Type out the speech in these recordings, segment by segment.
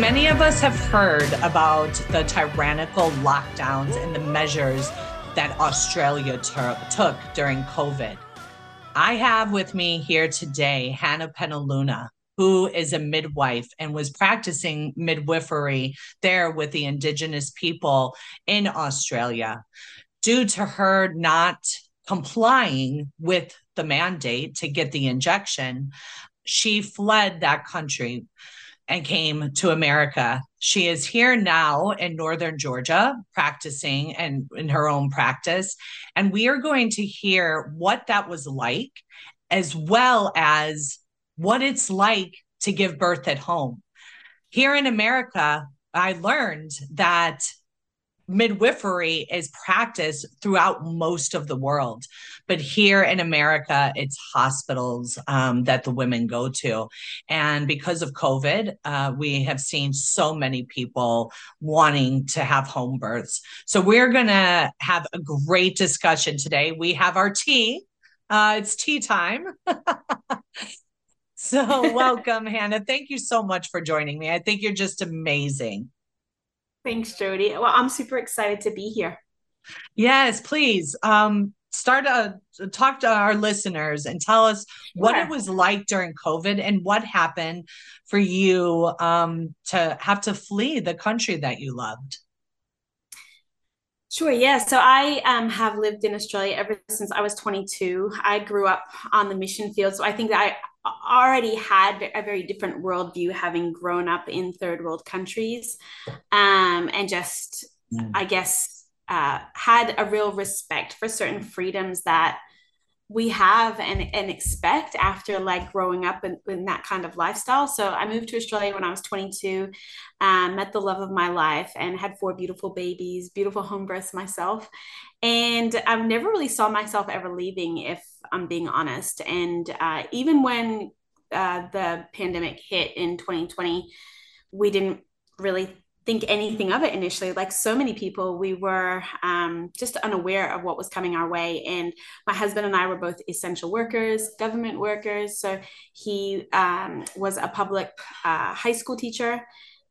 many of us have heard about the tyrannical lockdowns and the measures that Australia tur- took during COVID. I have with me here today Hannah Penaluna, who is a midwife and was practicing midwifery there with the Indigenous people in Australia. Due to her not complying with the mandate to get the injection, she fled that country and came to America. She is here now in Northern Georgia, practicing and in her own practice. And we are going to hear what that was like, as well as what it's like to give birth at home. Here in America, I learned that midwifery is practiced throughout most of the world but here in america it's hospitals um, that the women go to. And because of covid uh, we have seen so many people wanting to have home births. So we're going to have a great discussion today. We have our tea. Uh, it's tea time. So welcome hannah. Thank you so much for joining me. I think you're just amazing Thanks, Jodi. Well, I'm super excited to be here. Yes, please. Um, start to talk to our listeners and tell us what it was like during COVID and what happened for you um, to have to flee the country that you loved. Sure. Yeah. So I um, have lived in Australia ever since I was 22. I grew up on the mission field. So I think that I already had a very different worldview having grown up in third world countries um, and just, mm. I guess, uh, had a real respect for certain freedoms that we have and, and expect after like growing up in, in, that kind of lifestyle. So I moved to Australia when I was 22, um, met the love of my life and had four beautiful babies, beautiful home births myself. And i've never really saw myself ever leaving, if I'm being honest. And uh, even when uh, the pandemic hit in 2020, we didn't really think anything of it initially. Like so many people, we were um, just unaware of what was coming our way. And my husband and I were both essential workers, government workers. So he um, was a public uh, high school teacher.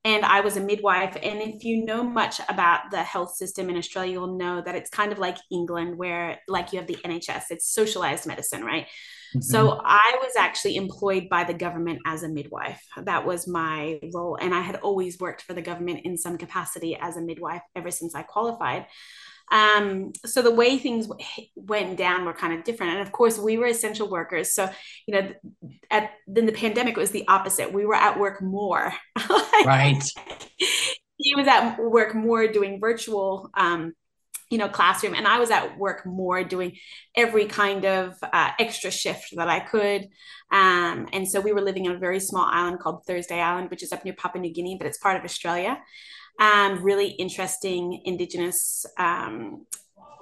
And I was a midwife. And if you know much about the health system in Australia, you'll know that it's kind of like England, where like you have the NHS, it's socialized medicine, right? Mm-hmm. So I was actually employed by the government as a midwife. That was my role. And I had always worked for the government in some capacity as a midwife ever since I qualified. Um, so the way things went down were kind of different. And of course, we were essential workers. So, you know, at then the pandemic was the opposite. We were at work more. right. he was at work more doing virtual um, you know classroom and i was at work more doing every kind of uh, extra shift that i could um, and so we were living on a very small island called thursday island which is up near papua new guinea but it's part of australia um, really interesting indigenous um,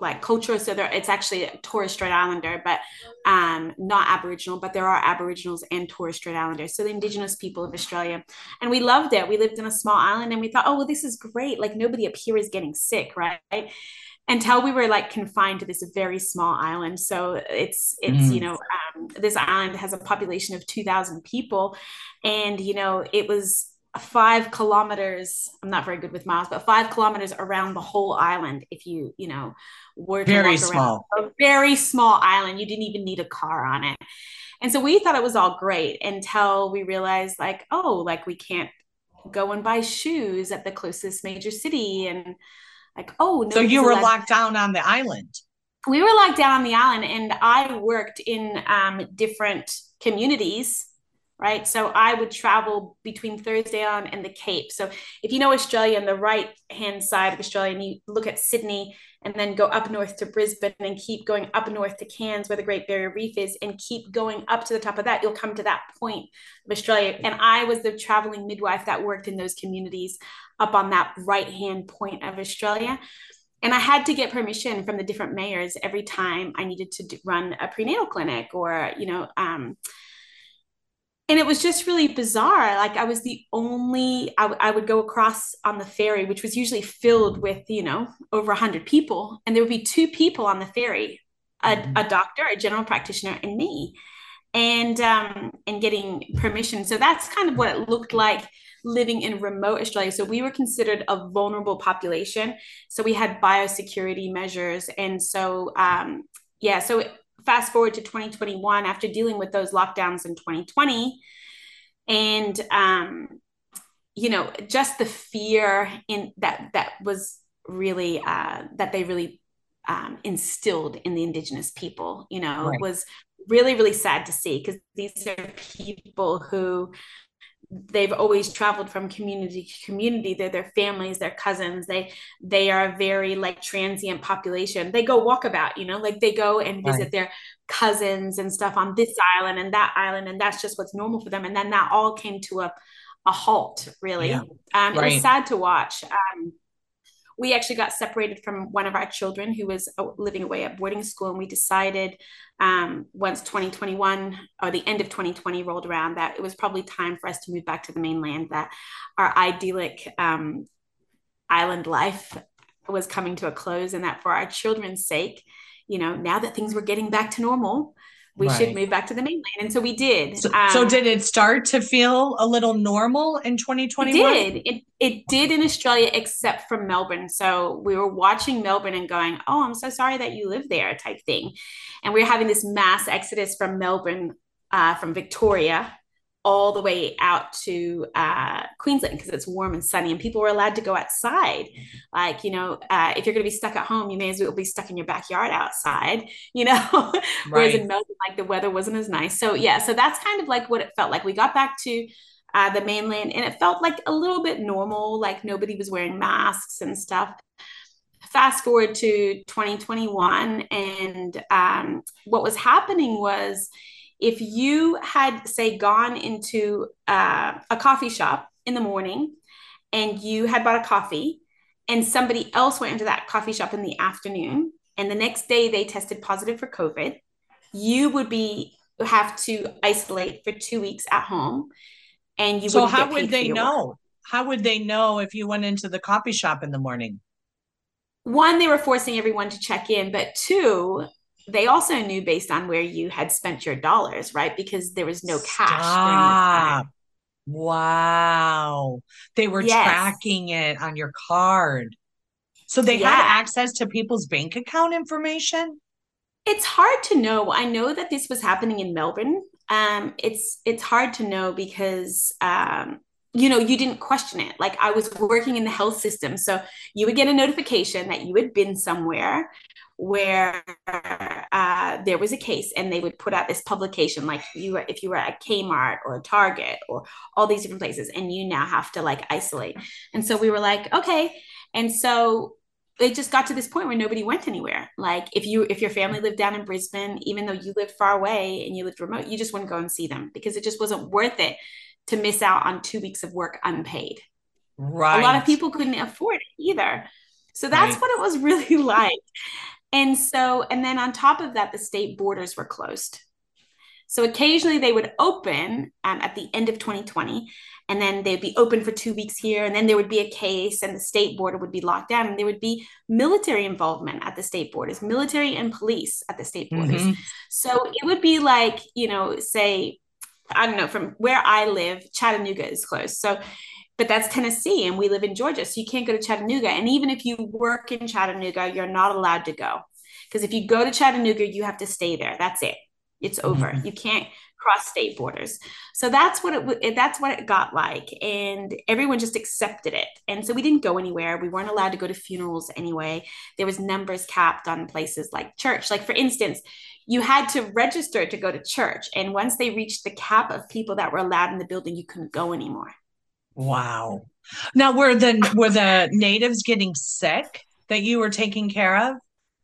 like culture so there it's actually a torres strait islander but um, not aboriginal but there are aboriginals and torres strait islanders. So the indigenous people of australia. And we loved it. We lived in a small island and we thought oh well this is great. Like nobody up here is getting sick right? Until we were like confined to this very small island. So it's it's mm. you know um, this island has a population of 2000 people. And you know it was five kilometers i'm not very good with miles but five kilometers around the whole island if you you know were very small. A very small island. You didn't even need a car on it. And so we thought it was all great until we realized like oh like we can't go and buy shoes at the closest major city and like, oh, no so you were locked down on the island. We were locked down on the island, and I worked in um, different communities right? So I would travel between Thursday Island and the Cape. So if you know Australia on the right hand side of Australia and you look at Sydney and then go up north to Brisbane and keep going up north to Cairns where the Great Barrier Reef is and keep going up to the top of that, you'll come to that point of Australia. And I was the traveling midwife that worked in those communities up on that right hand point of Australia. And I had to get permission from the different mayors every time I needed to do, run a prenatal clinic or, you know, um, and it was just really bizarre. Like i was the only I, w- I would go across on the ferry which was usually filled with you know over 100 people. And there would be two people on the ferry a, mm-hmm. a doctor a general practitioner and me and um, and getting permission. So that's kind of what it looked like living in remote australia. So we were considered a vulnerable population. So we had biosecurity measures. And so um, yeah so fast forward to 2021 after dealing with those lockdowns in 2020 and um, you know just the fear in that that was really uh, that they really um, instilled in the indigenous people you know right. was really really sad to see because these are people who they've always traveled from community to community. They're their families their cousins. They they are a very like transient population. They go walkabout you know? Like they go and visit right. their cousins and stuff on this island and that island and that's just what's normal for them. And then that all came to a a halt really. Yeah. um, right. it was sad to watch. Um, we actually got separated from one of our children who was uh, living away at boarding school and we decided um, once 2021 or the end of 2020 rolled around that it was probably time for us to move back to the mainland that our idyllic um, island life was coming to a close and that for our children's sake you know now that things were getting back to normal we right. should move back to the mainland. And so we did. So, um, so, did it start to feel a little normal in 2021? It did. It, it did in Australia, except for Melbourne. So we were watching Melbourne and going, oh, I'm so sorry that you live there type thing. And we are having this mass exodus from Melbourne, uh, from Victoria all the way out to uh, Queensland because it's warm and sunny and people were allowed to go outside. Like, you know, uh, if you're going to be stuck at home, you may as well be stuck in your backyard outside, you know, right. whereas in Melbourne, like the weather wasn't as nice. So, yeah, so that's kind of like what it felt like. We got back to uh, the mainland and it felt like a little bit normal, like nobody was wearing masks and stuff. Fast forward to 2021, and um, what was happening was, if you had say gone into uh, a coffee shop in the morning and you had bought a coffee and somebody else went into that coffee shop in the afternoon and the next day they tested positive for covid you would be have to isolate for two weeks at home and you so how would they know work. how would they know if you went into the coffee shop in the morning one they were forcing everyone to check in but two they also knew based on where you had spent your dollars, right? Because there was no cash. Wow. They were yes. tracking it on your card. So they yeah. had access to people's bank account information? It's hard to know. I know that this was happening in Melbourne. Um, it's it's hard to know because um, you know you didn't question it like i was working in the health system so you would get a notification that you had been somewhere where uh, there was a case and they would put out this publication like you were if you were at kmart or target or all these different places and you now have to like isolate. And so we were like okay. And so it just got to this point where nobody went anywhere. Like if you if your family lived down in brisbane even though you lived far away and you lived remote you just wouldn't go and see them because it just wasn't worth it to miss out on two weeks of work unpaid. Right a lot of people couldn't afford it either. So that's right. what it was really like and so, and then on top of that, the state borders were closed. So occasionally they would open um, at the end of 2020, and then they'd be open for two weeks here, and then there would be a case, and the state border would be locked down, and there would be military involvement at the state borders, military and police at the state borders. Mm-hmm. So it would be like, you know, say, I don't know, from where I live, Chattanooga is closed. So but that's Tennessee and we live in Georgia. So you can't go to Chattanooga. And even if you work in Chattanooga, you're not allowed to go. Because if you go to Chattanooga, you have to stay there. That's it. It's over. Mm-hmm. You can't cross state borders. So that's what it that's what it got like and everyone just accepted it. And so we didn't go anywhere. We weren't allowed to go to funerals anyway. There was numbers capped on places like church. Like for instance, you had to register to go to church and once they reached the cap of people that were allowed in the building, you couldn't go anymore. Wow. Now were the were the natives getting sick that you were taking care of?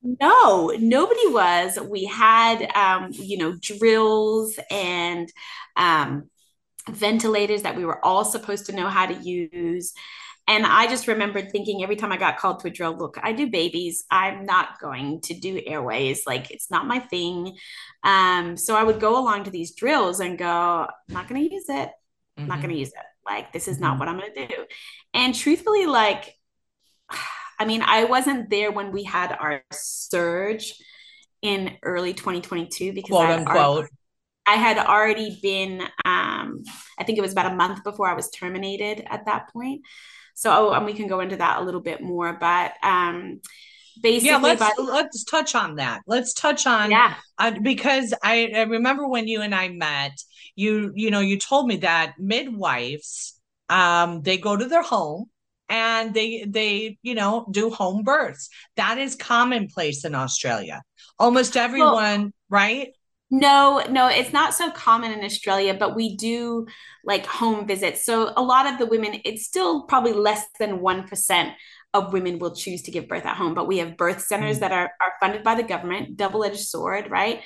No, nobody was. We had, um, you know, drills and um, ventilators that we were all supposed to know how to use. And I just remembered thinking every time I got called to a drill, look, I do babies. I'm not going to do airways. Like it's not my thing. Um, so I would go along to these drills and go, I'm not going to use it. I'm mm-hmm. not going to use it. Like this is not mm-hmm. what I'm going to do. And truthfully, like I mean, I wasn't there when we had our surge in early 2022 because Quote, I, had already, I had already been, um, I think it was about a month before I was terminated at that point. So, oh, and we can go into that a little bit more, but um, basically, yeah, let's by- let's touch on that. Let's touch on yeah, uh, because I, I remember when you and I met, you you know you told me that midwives um they go to their home and they they you know do home births. That is commonplace in australia. Almost everyone well, right? No no it's not so common in australia but we do like home visits. So a lot of the women it's still probably less than 1% of women will choose to give birth at home but we have birth centers mm that are, are funded by the government double-edged sword right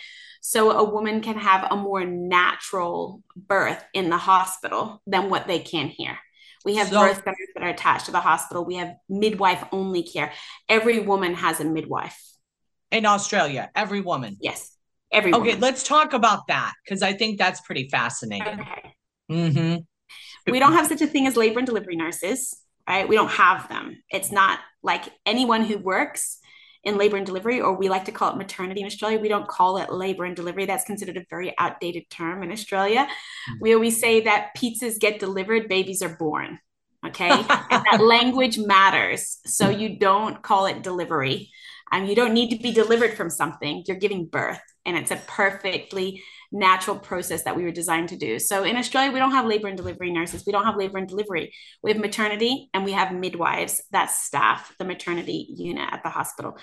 so a woman can have a more natural birth in the hospital than what they can here we have so, birth centers that are attached to the hospital. We have midwife only care. Every woman has a midwife. In Australia, every woman. Yes. Every Okay, woman. let's talk about that because I think that's pretty fascinating. Okay. Mm-hmm. We don't have such a thing as labor and delivery nurses, right? We don't have them. It's not like anyone who works in labor and delivery, or we like to call it maternity in Australia. We don't call it labor and delivery. That's considered a very outdated term in Australia. Mm-hmm. We always say that pizzas get delivered, babies are born. Okay. and that language matters. So you don't call it delivery. Um, you don't need to be delivered from something. You're giving birth. And it's a perfectly natural process that we were designed to do. So in Australia, we don't have labor and delivery nurses. We don't have labor and delivery. We have maternity and we have midwives that staff the maternity unit at the hospital.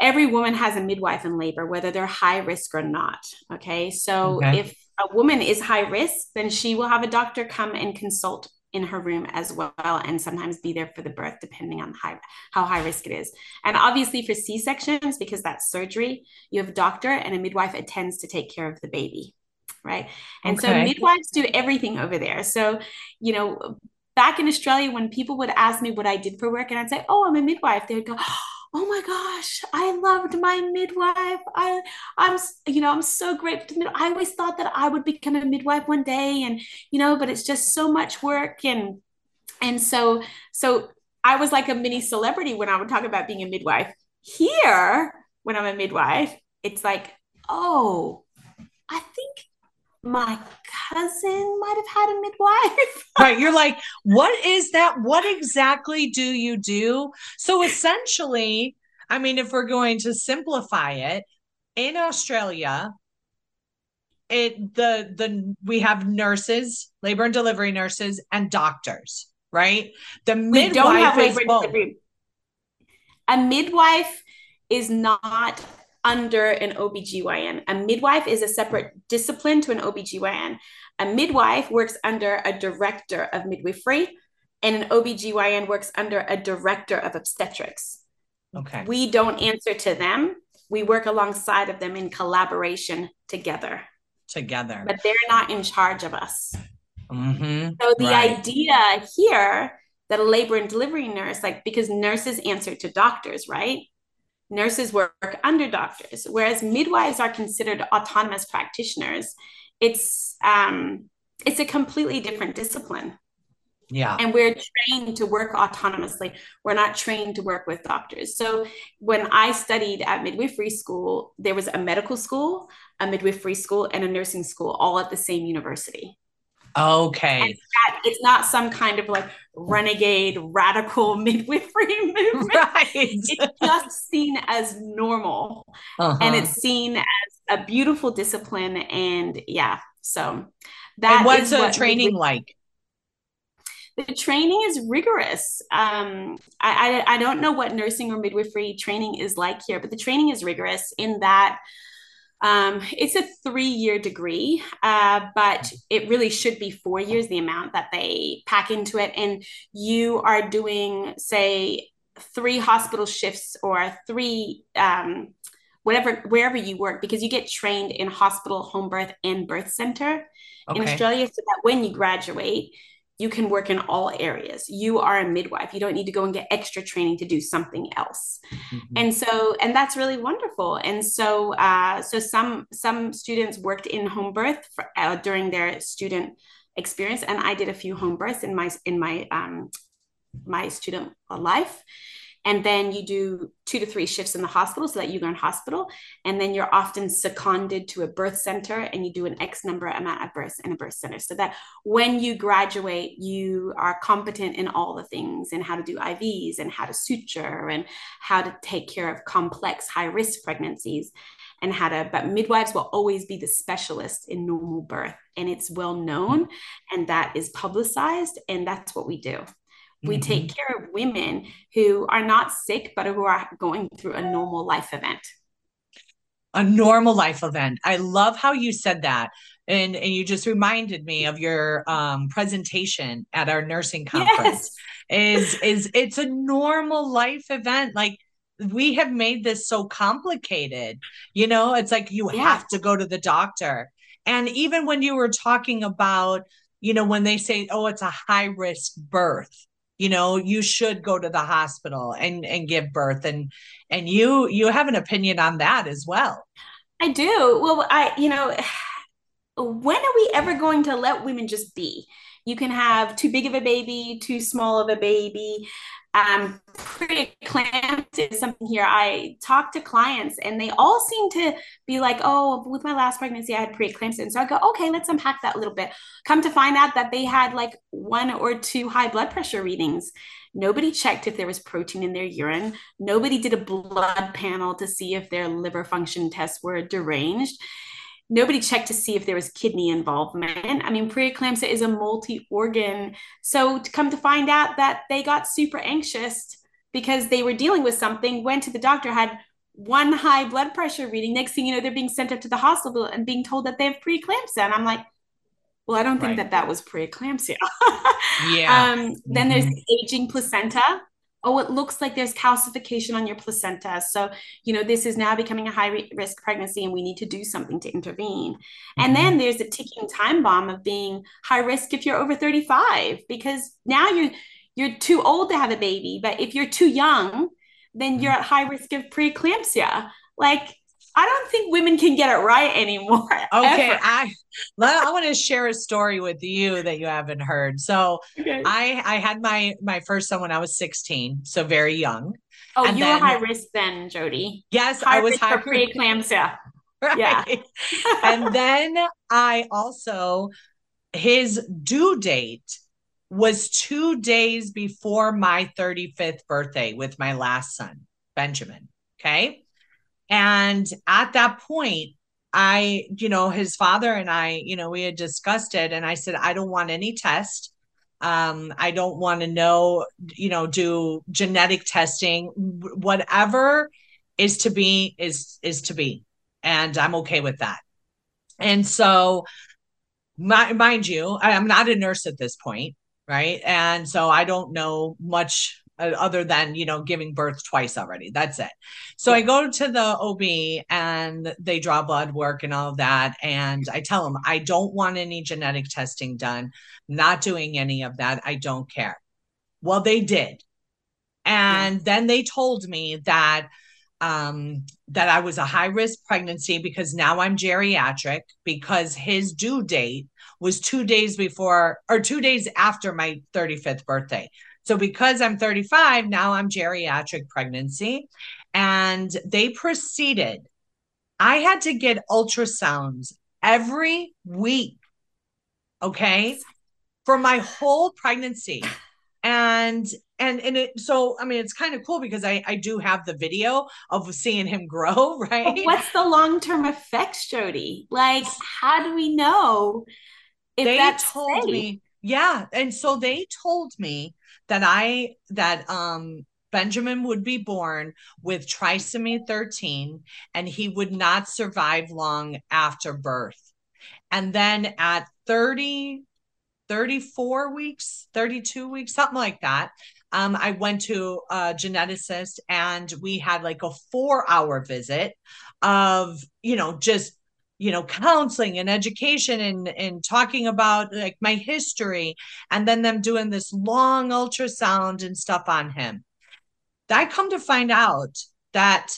Every woman has a midwife in labor, whether they're high risk or not. Okay. So okay. if a woman is high risk, then she will have a doctor come and consult in her room as well and sometimes be there for the birth depending on high, how high risk it is. And obviously for c-sections because that's surgery you have a doctor and a midwife attends to take care of the baby right? And okay. so midwives do everything over there. So you know back in australia when people would ask me what i did for work and i'd say oh i'm a midwife they would go oh Oh my gosh i loved my midwife. I i'm you know i'm so grateful to i always thought that i would become a midwife one day and you know but it's just so much work and and so so i was like a mini celebrity when i would talk about being a midwife. Here when i'm a midwife it's like oh i think my cousin might have had a midwife. right. You're like, what is that? What exactly do you do? So essentially, I mean, if we're going to simplify it, in Australia, it the the we have nurses, labor and delivery nurses, and doctors, right? The midwife we don't have labor and delivery. A midwife is not under an OBGYN. A midwife is a separate discipline to an OBGYN. A midwife works under a director of midwifery, and an OBGYN works under a director of obstetrics. Okay. We don't answer to them. We work alongside of them in collaboration together. Together. But they're not in charge of us. Mm-hmm. So the right. idea here that a labor and delivery nurse, like because nurses answer to doctors, right? Nurses work under doctors, whereas midwives are considered autonomous practitioners. It's um, it's a completely different discipline. Yeah. And we're trained to work autonomously. We're not trained to work with doctors. So when I studied at midwifery school, there was a medical school, a midwifery school, and a nursing school all at the same university. Okay. it's not some kind of like renegade radical midwifery movement. Right. It's just seen as normal. Uh-huh. And it's seen as a beautiful discipline. And yeah, so that and what's the what training like? The training is rigorous. Um, I, I, I don't know what nursing or midwifery training is like here, but the training is rigorous in that um, it's a three year degree, uh, but it really should be four years, the amount that they pack into it. And you are doing, say, three hospital shifts or three, um, whatever, wherever you work, because you get trained in hospital, home birth, and birth center okay. in Australia. So that when you graduate, you can work in all areas. You are a midwife. You don't need to go and get extra training to do something else. Mm-hmm. And so, and that's really wonderful. And so, uh, so some some students worked in home birth for, uh, during their student experience, and I did a few home births in my in my um, my student life and then you do two to three shifts in the hospital so that you learn hospital. And then you're often seconded to a birth center and you do an x number amount of births in a birth center. So that when you graduate you are competent in all the things and how to do ivs and how to suture and how to take care of complex high risk pregnancies and how to but midwives will always be the specialists in normal birth. And it's well known and that is publicized and that's what we do we mm-hmm. take care of women who are not sick, but who are going through a normal life event. A normal life event. I love how you said that. And, and you just reminded me of your um, presentation at our nursing conference. Yes. Is is it's a normal life event. Like we have made this so complicated. You know, it's like you yeah. have to go to the doctor. And even when you were talking about, you know, when they say, oh, it's a high risk birth, you know you should go to the hospital and and give birth. And and you you have an opinion on that as well. I do. Well i you know when are we ever going to let women just be? You can have too big of a baby too small of a baby um, preeclampsia is something here. I talk to clients and they all seem to be like, oh, with my last pregnancy, I had preeclampsia. And so I go, okay, let's unpack that a little bit. Come to find out that they had like one or two high blood pressure readings. Nobody checked if there was protein in their urine. Nobody did a blood panel to see if their liver function tests were deranged nobody checked to see if there was kidney involvement. I mean, preeclampsia is a multi organ. So to come to find out that they got super anxious because they were dealing with something, went to the doctor, had one high blood pressure reading. Next thing you know, they're being sent up to the hospital and being told that they have preeclampsia. And I'm like, well, I don't think right. that that was preeclampsia. yeah. Um, then mm-hmm. there's aging placenta oh, it looks like there's calcification on your placenta. So, you know, this is now becoming a high risk pregnancy and we need to do something to intervene. Mm-hmm. And then there's a ticking time bomb of being high risk if you're over 35 because now you're you're too old to have a baby, but if you're too young, then you're at high risk of preeclampsia. Like I don't think women can get it right anymore. Okay, ever. I I want to share a story with you that you haven't heard. So okay. I I had my my first son when I was 16, so very young. Oh, and you then, were high risk then, Jodi. Yes, high I was high for preeclampsia. Right. Yeah. and then I also his due date was 2 days before my 35th birthday with my last son, Benjamin. Okay? And at that point, I, you know, his father and I, you know, we had discussed it and I said, I don't want any test. Um, I don't want to know, you know, do genetic testing, whatever is to be is is to be. And I'm okay with that. And so my, mind you, I, I'm not a nurse at this point, right? And so I don't know much other than you know giving birth twice already. That's it. So i go to the ob and they draw blood work and all of that and i tell them i don't want any genetic testing done. Not doing any of that. I don't care. Well they did. And yeah. then they told me that um, that I was a high risk pregnancy because now I'm geriatric because his due date was two days before or two days after my 35th birthday. So because I'm 35, now I'm geriatric pregnancy. And they proceeded. I had to get ultrasounds every week. Okay. For my whole pregnancy. And and and it so i mean it's kind of cool because i i do have the video of seeing him grow right but what's the long-term effects jodi like how do we know if they told safe? me yeah and so they told me that i that um Benjamin would be born with trisomy 13 and he would not survive long after birth. And then at 30, 34 weeks, 32 weeks, something like that, um, I went to a geneticist and we had like a four hour visit of, you know, just you know counseling and education and and talking about like my history and then them doing this long ultrasound and stuff on him I come to find out that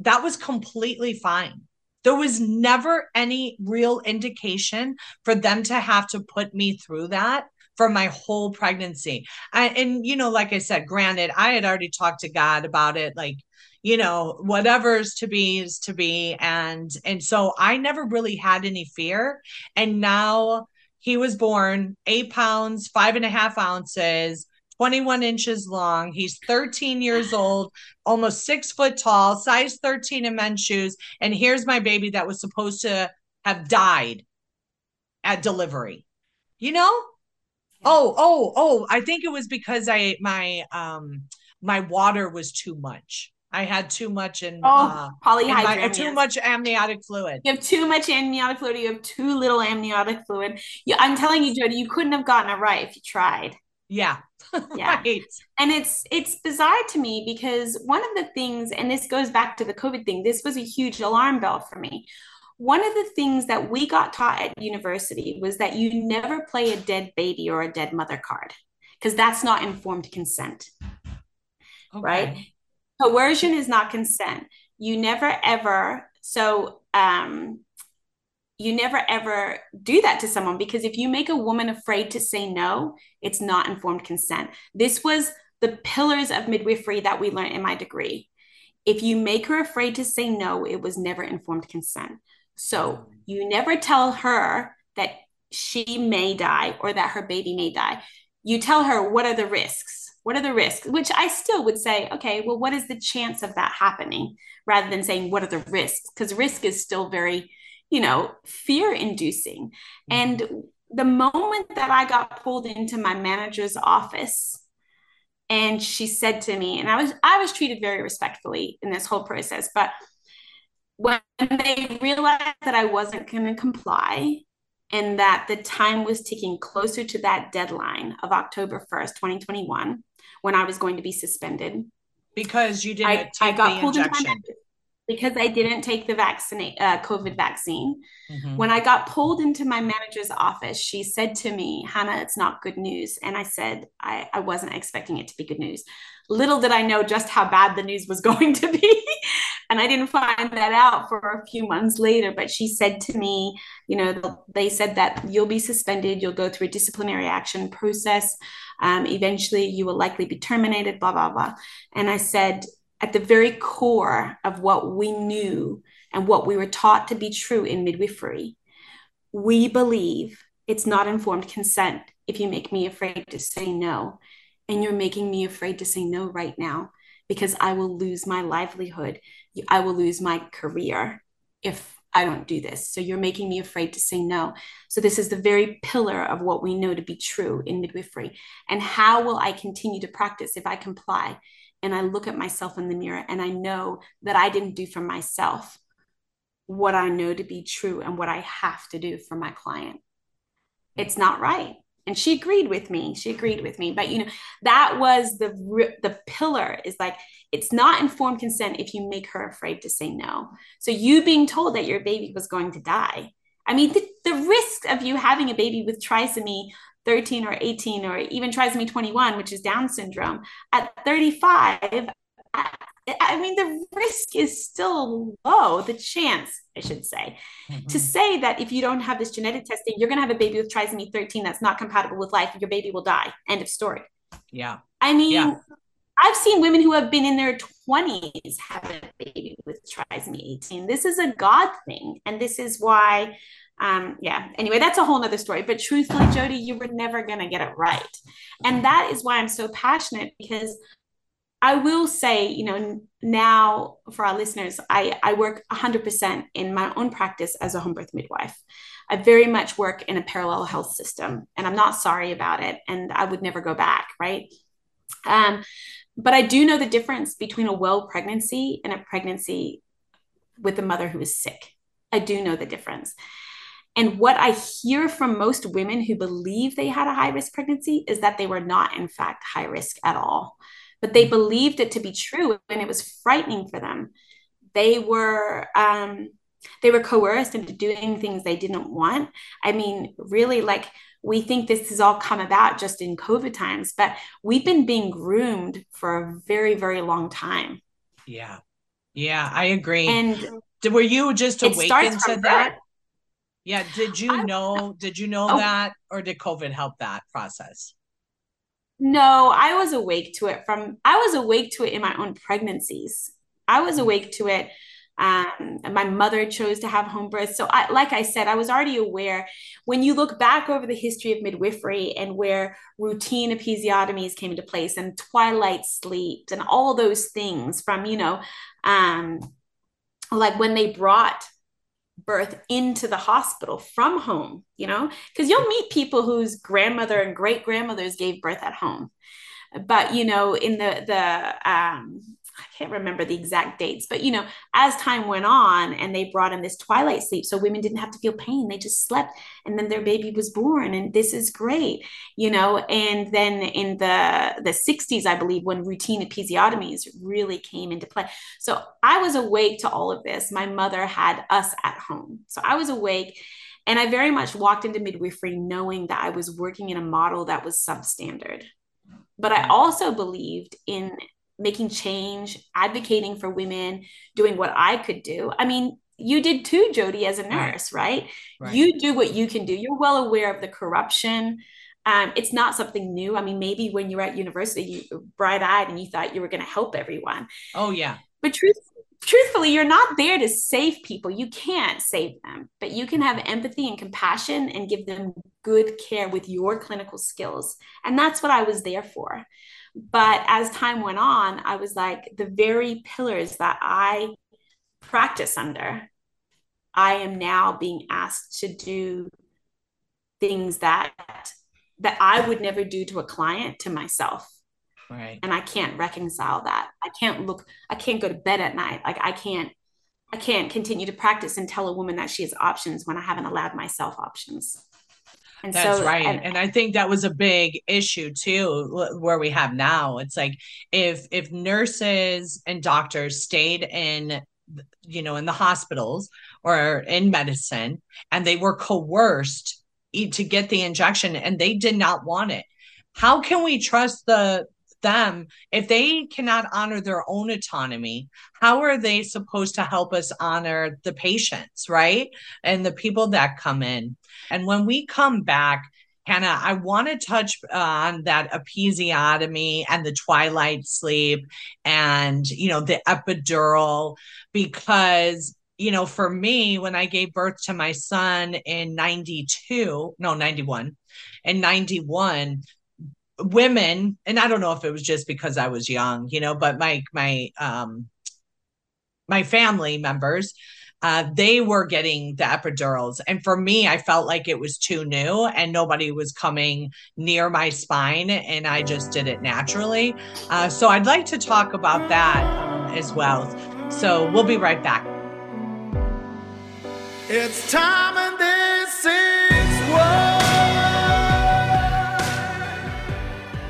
that was completely fine. There was never any real indication for them to have to put me through that for my whole pregnancy. I, and, you know, like I said, granted, I had already talked to God about it, like, you know, whatever's to be is to be. And, and so I never really had any fear. And now he was born eight pounds, five and a half ounces 21 inches long. He's 13 years old, almost six foot tall, size 13 in men's shoes. And here's my baby that was supposed to have died at delivery. You know? Oh, oh, oh, I think it was because I my um my water was too much. I had too much in oh, uh, polyhydramnios. My, too much amniotic fluid. You have too much amniotic fluid. You have too little amniotic fluid. You, I'm telling you, Jodi, you couldn't have gotten it right if you tried. Yeah. yeah. right. And it's it's bizarre to me because one of the things, and this goes back to the COVID thing, this was a huge alarm bell for me. One of the things that we got taught at university was that you never play a dead baby or a dead mother card because that's not informed consent. Okay. Right? Coercion is not consent. You never ever so um you never ever do that to someone because if you make a woman afraid to say no, it's not informed consent. This was the pillars of midwifery that we learned in my degree. If you make her afraid to say no, it was never informed consent. So you never tell her that she may die or that her baby may die. You tell her what are the risks? What are the risks? Which I still would say, okay, well, what is the chance of that happening rather than saying what are the risks? Because risk is still very you know, fear inducing. Mm-hmm. And the moment that I got pulled into my manager's office, and she said to me, and I was I was treated very respectfully in this whole process, but when they realized that I wasn't going to comply and that the time was ticking closer to that deadline of October 1st, 2021, when I was going to be suspended. Because you didn't I, I got pulled injection. into my because I didn't take the vaccine, uh, COVID vaccine. Mm-hmm. When I got pulled into my manager's office, she said to me, Hannah, it's not good news. And I said, I, I wasn't expecting it to be good news. Little did I know just how bad the news was going to be. and I didn't find that out for a few months later. But she said to me, you know, they said that you'll be suspended, you'll go through a disciplinary action process. Um, eventually, you will likely be terminated, blah, blah, blah. And I said, at the very core of what we knew and what we were taught to be true in midwifery, we believe it's not informed consent if you make me afraid to say no. And you're making me afraid to say no right now because I will lose my livelihood. I will lose my career if I don't do this. So you're making me afraid to say no. So this is the very pillar of what we know to be true in midwifery. And how will I continue to practice if I comply? and I look at myself in the mirror and I know that I didn't do for myself what I know to be true and what I have to do for my client. It's not right. And she agreed with me. She agreed with me. But you know, that was the the pillar is like it's not informed consent if you make her afraid to say no. So you being told that your baby was going to die. I mean, the, the risk of you having a baby with trisomy 13 or 18 or even trisomy 21, which is Down syndrome, at 35, I mean, the risk is still low, the chance, I should say, mm-hmm. to say that if you don't have this genetic testing, you're going to have a baby with trisomy 13 that's not compatible with life, your baby will die. End of story. Yeah. I mean, yeah. I've seen women who have been in their 20s have a baby with trisomy 18. This is a God thing. And this is why um, yeah. Anyway, that's a whole nother story. But truthfully, Jodi, you were never gonna get it right, and that is why I'm so passionate because I will say, you know, now for our listeners, I, I work 100% in my own practice as a home birth midwife. I very much work in a parallel health system, and I'm not sorry about it. And I would never go back, right? Um, but I do know the difference between a well pregnancy and a pregnancy with a mother who is sick. I do know the difference. And what I hear from most women who believe they had a high risk pregnancy is that they were not, in fact, high risk at all but they believed it to be true and it was frightening for them. They were um, they were coerced into doing things they didn't want. I mean really like we think this has all come about just in covid times but we've been being groomed for a very very long time. Yeah. Yeah i agree. And were you just awakened to that? yeah did you know did you know oh, that or did covid help that process no, I was awake to it from I was awake to it in my own pregnancies. I was awake to it. Um, my mother chose to have home birth. So, I, like I said, I was already aware. When you look back over the history of midwifery and where routine episiotomies came into place and twilight sleep and all those things from, you know, um, like when they brought birth into the hospital from home, you know, because you'll meet people whose grandmother and great grandmothers gave birth at home. But, you know, in the, the, um, I can't remember the exact dates, but you know, as time went on and they brought in this twilight sleep, so women didn't have to feel pain, they just slept and then their baby was born and this is great, you know, and then in the the 60s, I believe, when routine episiotomies really came into play. So I was awake to all of this. My mother had us at home. So I was awake and I very much walked into midwifery knowing that I was working in a model that was substandard. But I mm. also believed in making change, advocating for women, doing what I could do. I mean, you did too, Jodi, as a nurse, right? right? You do what you can do. You're well aware of the corruption. Um, it's not something new. I mean, maybe when you were at university, you bright eyed and you thought you were going to help everyone. Oh, yeah. But truth, truthfully, you're not there to save people. You can't save them, but you can have empathy and compassion and give them good care with your clinical skills. And that's what I was there for. But as time went on, I was like, the very pillars that I practice under, I am now being asked to do things that that I would never do to a client to myself. Right. And I can't reconcile that. I can't look, I can't go to bed at night. Like I can't, I can't continue to practice and tell a woman that she has options when I haven't allowed myself options. And That's so, right. And, and I think that was a big issue too, where we have now. It's like if if nurses and doctors stayed in you know in the hospitals or in medicine and they were coerced to get the injection and they did not want it how can we trust the them if they cannot honor their own autonomy how are they supposed to help us honor the patients right? And the people that come in. And when we come back Hannah, I want to touch uh, on that episiotomy and the twilight sleep and, you know, the epidural, because, you know, for me, when I gave birth to my son in 92, no, 91, in 91, women and i don't know if it was just because i was young you know but my my um my family members uh, they were getting the epidurals. And for me, I felt like it was too new and nobody was coming near my spine, and I just did it naturally. Uh, so I'd like to talk about that um, as well. So we'll be right back. It's time and this is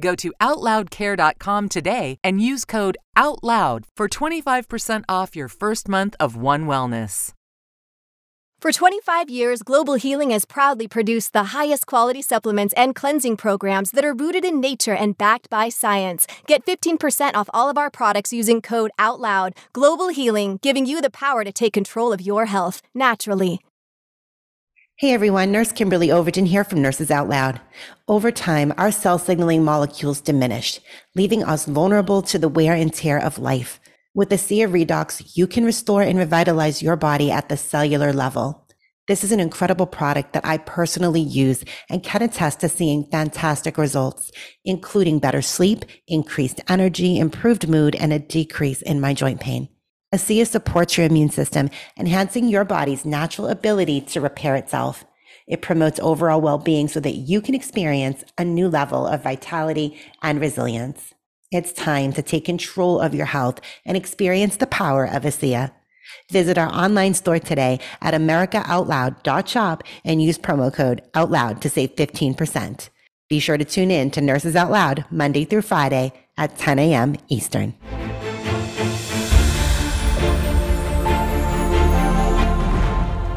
Go to OutLoudCare.com today and use code OUTLOUD for 25% off your first month of One Wellness. For 25 years, Global Healing has proudly produced the highest quality supplements and cleansing programs that are rooted in nature and backed by science. Get 15% off all of our products using code OUTLOUD. Global Healing, giving you the power to take control of your health naturally. Hey everyone, Nurse Kimberly Overton here from Nurses Out Loud. Over time, our cell signaling molecules diminished, leaving us vulnerable to the wear and tear of life. With the Sea of Redox, you can restore and revitalize your body at the cellular level. This is an incredible product that I personally use and can attest to seeing fantastic results, including better sleep, increased energy, improved mood, and a decrease in my joint pain. ASEA supports your immune system, enhancing your body's natural ability to repair itself. It promotes overall well-being so that you can experience a new level of vitality and resilience. It's time to take control of your health and experience the power of ASEA. Visit our online store today at americaoutloud.shop and use promo code OUTLOUD to save 15%. Be sure to tune in to Nurses Out Loud Monday through Friday at 10 a.m. Eastern.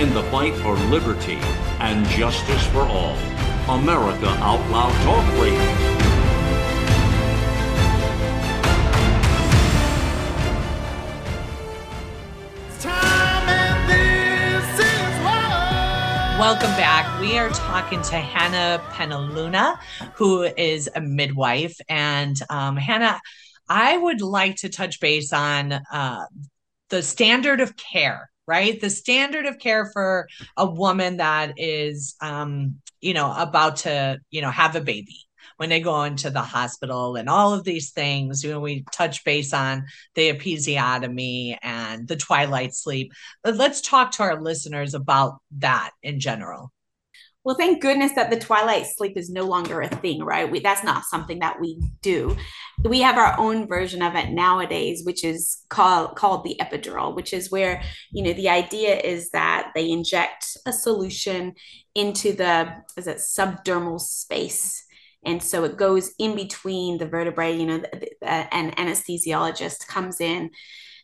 In the fight for liberty and justice for all. America Out Loud Talk Radio. Welcome back. We are talking to Hannah Penaluna, who is a midwife. And um, Hannah, I would like to touch base on uh, the standard of care, right? The standard of care for a woman that is, um, you know, about to, you know, have a baby when they go into the hospital and all of these things. You know, we touch base on the episiotomy and the twilight sleep. But let's talk to our listeners about that in general. Well, thank goodness that the twilight sleep is no longer a thing, right? We, that's not something that we do. We have our own version of it nowadays, which is called called the epidural, which is where you know the idea is that they inject a solution into the is it subdermal space and so it goes in between the vertebrae you know the, uh, an anesthesiologist comes in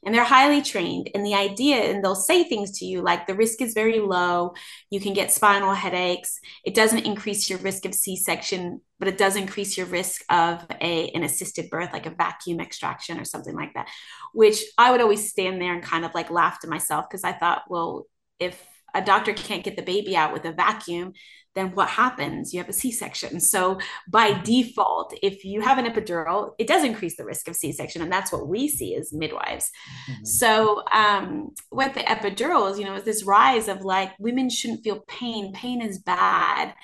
and they're highly trained. And the idea and they'll say things to you like the risk is very low. You can get spinal headaches. It doesn't increase your risk of c-section but it does increase your risk of a, an assisted birth like a vacuum extraction or something like that which i would always stand there and kind of like laugh to myself because i thought well if a doctor can't get the baby out with a vacuum then what happens? You have a C section. So, by mm-hmm. default, if you have an epidural, it does increase the risk of C section. And that's what we see as midwives. Mm-hmm. So, um, what the epidurals, you know, is this rise of like women shouldn't feel pain, pain is bad.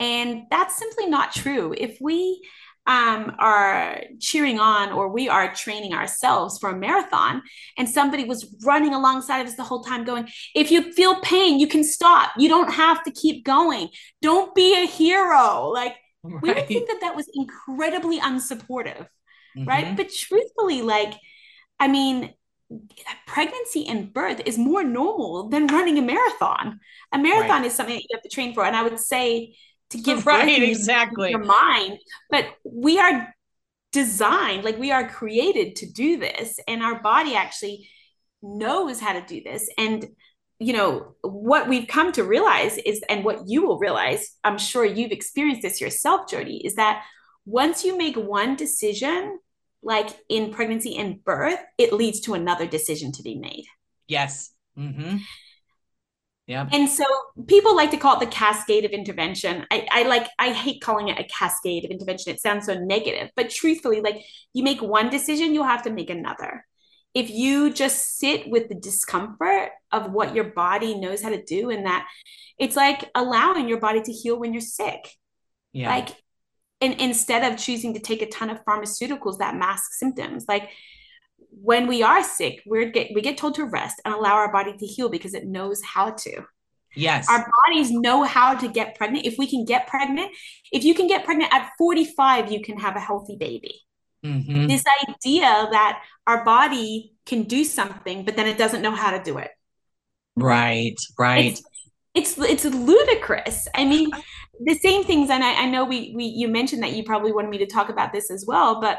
And that's simply not true. If we um, are cheering on or we are training ourselves for a marathon and somebody was running alongside of us the whole time going if you feel pain you can stop you don't have to keep going don't be a hero like right. we would think that that was incredibly unsupportive mm-hmm. right but truthfully like i mean pregnancy and birth is more normal than running a marathon a marathon right. is something that you have to train for and i would say to give right exactly. your mind but we are designed like we are created to do this and our body actually knows how to do this. And you know what we've come to realize is and what you will realize i'm sure you've experienced this yourself jodi is that once you make one decision like in pregnancy and birth it leads to another decision to be made. Yes. Mm-hmm. Yeah. And so people like to call it the cascade of intervention. I, I like, I hate calling it a cascade of intervention. It sounds so negative, but truthfully, like you make one decision, you'll have to make another. If you just sit with the discomfort of what your body knows how to do, and that it's like allowing your body to heal when you're sick. Yeah. Like, and instead of choosing to take a ton of pharmaceuticals that mask symptoms, like when we are sick, we get we get told to rest and allow our body to heal because it knows how to. Yes. Our bodies know how to get pregnant. If we can get pregnant, if you can get pregnant at 45, you can have a healthy baby. Mm-hmm. This idea that our body can do something, but then it doesn't know how to do it. Right, right. It's it's, it's ludicrous. I mean, the same things, and I, I know we we you mentioned that you probably wanted me to talk about this as well, but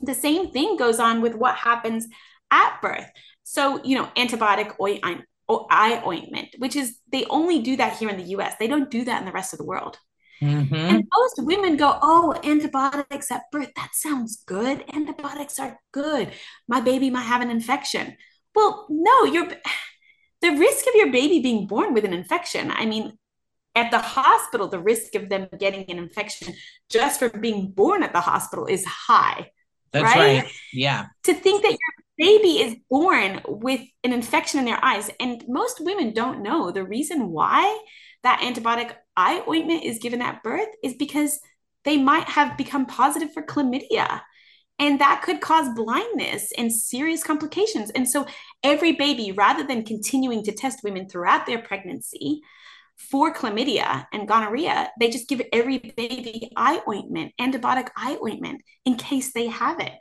the same thing goes on with what happens at birth. So, you know, antibiotic ointment, eye ointment, which is they only do that here in the US. They don't do that in the rest of the world. Mm-hmm. And most women go, Oh, antibiotics at birth, that sounds good. Antibiotics are good. My baby might have an infection. Well, no, you're the risk of your baby being born with an infection. I mean, at the hospital, the risk of them getting an infection just for being born at the hospital is high. That's right? right. Yeah. To think that your baby is born with an infection in their eyes. And most women don't know the reason why that antibiotic eye ointment is given at birth is because they might have become positive for chlamydia. And that could cause blindness and serious complications. And so, every baby, rather than continuing to test women throughout their pregnancy for chlamydia and gonorrhea, they just give every baby eye ointment, antibiotic eye ointment, in case they have it.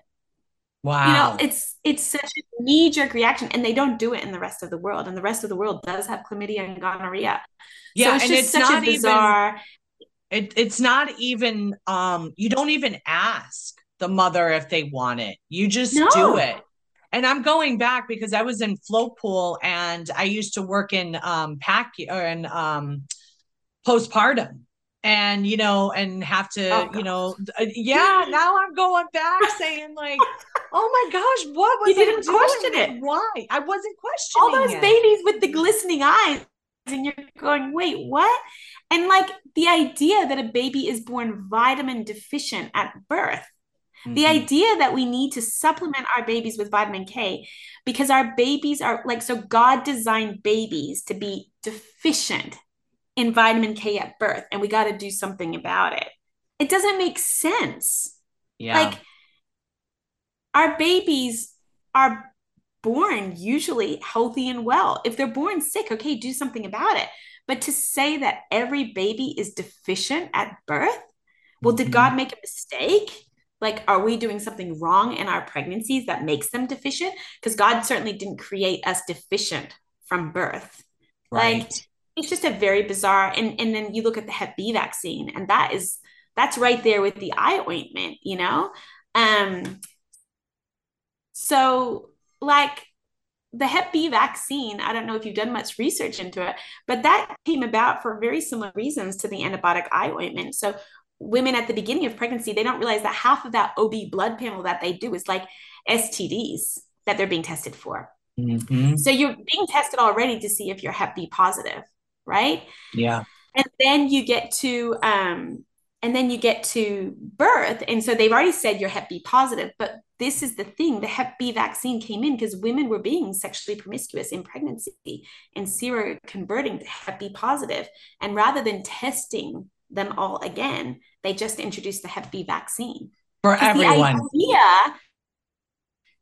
Wow. You know, it's it's such a knee jerk reaction, and they don't do it in the rest of the world. And the rest of the world does have chlamydia and gonorrhea. Yeah, so it's and it's not bizarre. Even, it, it's not even. Um, you don't even ask the mother if they want it. You just no. do it. And I'm going back because I was in float pool and I used to work in um pack or in um postpartum and you know and have to oh, you know uh, yeah now i'm going back saying like oh my gosh what was you didn't I question it. why? I wasn't questioning all those it. babies with the glistening eyes and you're going wait what? And like the idea that a baby is born vitamin deficient at birth mm-hmm. the idea that we need to supplement our babies with vitamin k because our babies are like so god designed babies to be deficient in vitamin K at birth and we got to do something about it. It doesn't make sense. Yeah. Like our babies are born usually healthy and well. If they're born sick, okay, do something about it. But to say that every baby is deficient at birth, well, did mm-hmm. God make a mistake? Like, are we doing something wrong in our pregnancies that makes them deficient? Because God certainly didn't create us deficient from birth. Right. Like, it's just a very bizarre and and then you look at the hep b vaccine and that is that's right there with the eye ointment you know um so like the hep b vaccine i don't know if you've done much research into it but that came about for very similar reasons to the antibiotic eye ointment so women at the beginning of pregnancy they don't realize that half of that ob blood panel that they do is like stds that they're being tested for mm-hmm. so you're being tested already to see if you're hep b positive right? Yeah. And then you get to um and then you get to birth and so they've already said you're hep b positive but this is the thing the hep b vaccine came in because women were being sexually promiscuous in pregnancy and seroconverting to hep b positive and rather than testing them all again they just introduced the hep b vaccine for everyone the idea,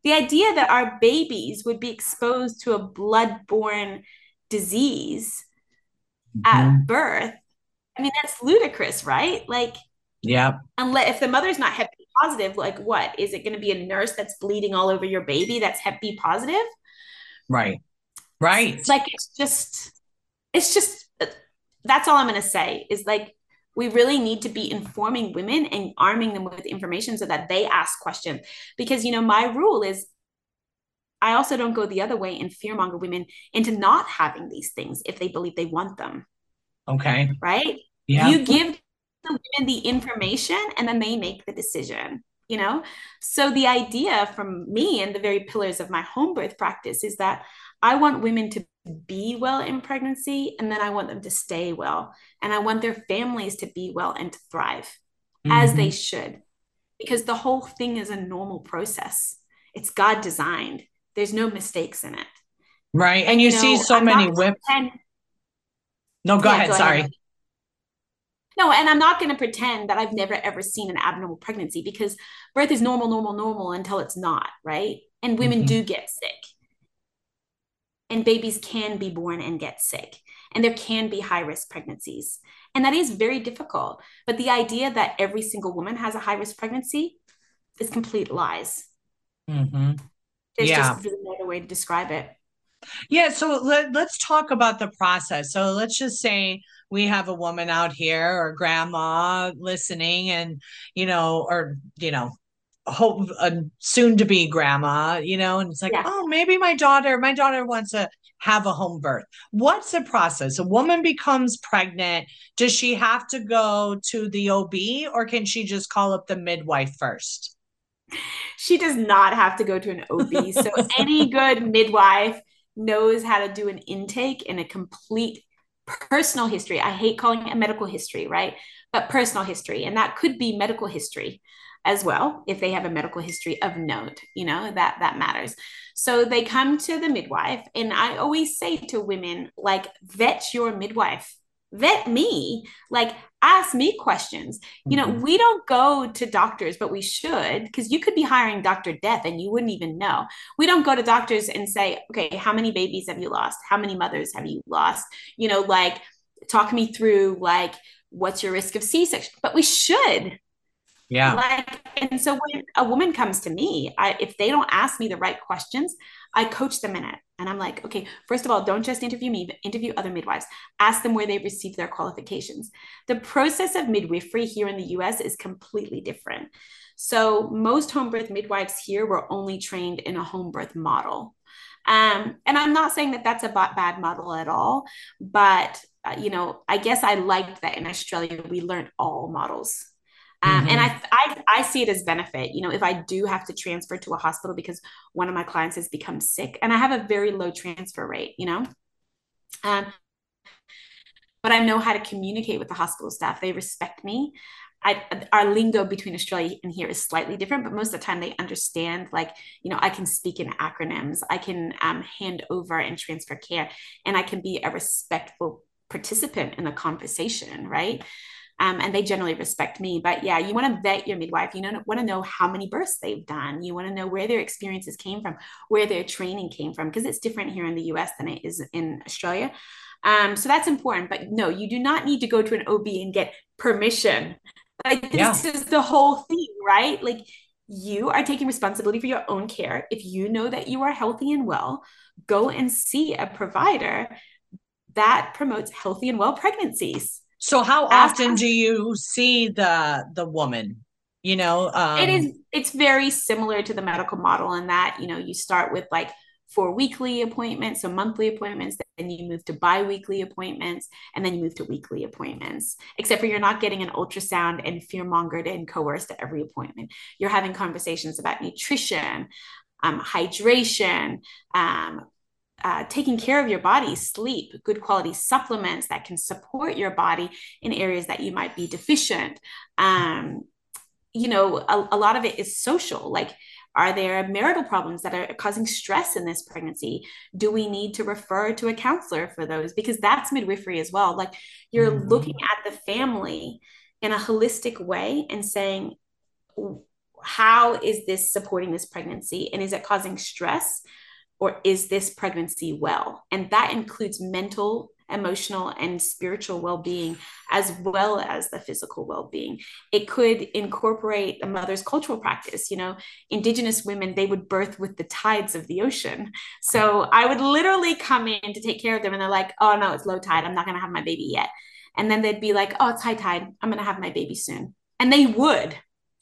the idea that our babies would be exposed to a blood-borne disease mm-hmm. at birth, I mean, that's ludicrous, right? Like, yeah. Unless if the mother's not Hep B positive, like what? Is it going to be a nurse that's bleeding all over your baby that's Hep B positive? Right. Right. It's like it's just, it's just, that's all I'm going to say is like, we really need to be informing women and arming them with information so that they ask questions. Because, you know, my rule is I also don't go the other way and fearmonger women into not having these things if they believe they want them. Okay. Right? Yeah. You give the women the information and then they make the decision, you know? So the idea from me and the very pillars of my home birth practice is that I want women to be well in pregnancy and then I want them to stay well. And I want their families to be well and to thrive mm-hmm. as they should. Because the whole thing is a normal process. It's God designed there's no mistakes in it. Right. And, and you, know, see so I'm many women. No, go yeah, ahead. Go sorry. Ahead. No, and I'm not going to pretend that I've never ever seen an abnormal pregnancy because birth is normal, normal, normal until it's not, right? And women mm-hmm. do get sick. And babies can be born and get sick. and there can be high risk pregnancies. And that is very difficult. But the idea that every single woman has a high risk pregnancy is complete lies. Mm-hmm. There's yeah. just no other way to describe it. Yeah, so let, let's talk about the process. So let's just say we have a woman out here or grandma listening and you know or you know hope a soon to be grandma you know and it's like yeah. oh maybe my daughter my daughter wants to have a home birth what's the process a woman becomes pregnant does she have to go to the ob or can she just call up the midwife first she does not have to go to an ob so any good midwife knows how to do an intake and a complete personal history. I hate calling it a medical history, right? But personal history. And that could be medical history as well if they have a medical history of note you know that that matters. So they come to the midwife and i always say to women like vet your midwife. Vet me. Like ask me questions. You know mm-hmm. we don't go to doctors but we should because you could be hiring dr death and you wouldn't even know. We don't go to doctors and say okay how many babies have you lost? How many mothers have you lost? You know like talk me through like what's your risk of c-section? But we should yeah. Like, and so when a woman comes to me, I, if they don't ask me the right questions, I coach them in it. And I'm like, okay, first of all, don't just interview me, but interview other midwives. Ask them where they received their qualifications. The process of midwifery here in the US is completely different. So most home birth midwives here were only trained in a home birth model. Um, and I'm not saying that that's a bad model at all, but uh, you know, I guess I liked that in Australia we learned all models um, mm-hmm. And I, I, I see it as benefit. You know, if I do have to transfer to a hospital because one of my clients has become sick, and I have a very low transfer rate, you know, um, but I know how to communicate with the hospital staff. They respect me. I, our lingo between Australia and here is slightly different, but most of the time they understand. Like, you know, I can speak in acronyms, I can um, hand over and transfer care, and I can be a respectful participant in the conversation, right? Um, and they generally respect me. But yeah, you want to vet your midwife. You want to know how many births they've done. You want to know where their experiences came from, where their training came from, because it's different here in the US than it is in Australia. Um, so that's important. But no, you do not need to go to an OB and get permission. Like this yeah. is the whole thing, right? Like you are taking responsibility for your own care. If you know that you are healthy and well, go and see a provider that promotes healthy and well pregnancies. So how often do you see the the woman? You know, um, it is it's very similar to the medical model in that you know you start with like four weekly appointments, so monthly appointments, then you move to bi-weekly appointments, and then you move to weekly appointments. Except for you're not getting an ultrasound and fear mongered and coerced at every appointment. You're having conversations about nutrition, um, hydration, um, uh, taking care of your body, sleep, good quality supplements that can support your body in areas that you might be deficient. Um, you know, a, a lot of it is social. Like, are there marital problems that are causing stress in this pregnancy? Do we need to refer to a counselor for those? Because that's midwifery as well. Like, you're mm-hmm. looking at the family in a holistic way and saying, how is this supporting this pregnancy? And is it causing stress? Or is this pregnancy well? And that includes mental, emotional, and spiritual well being, as well as the physical well being. It could incorporate a mother's cultural practice. You know, Indigenous women, they would birth with the tides of the ocean. So I would literally come in to take care of them, and they're like, oh, no, it's low tide. I'm not going to have my baby yet. And then they'd be like, oh, it's high tide. I'm going to have my baby soon. And they would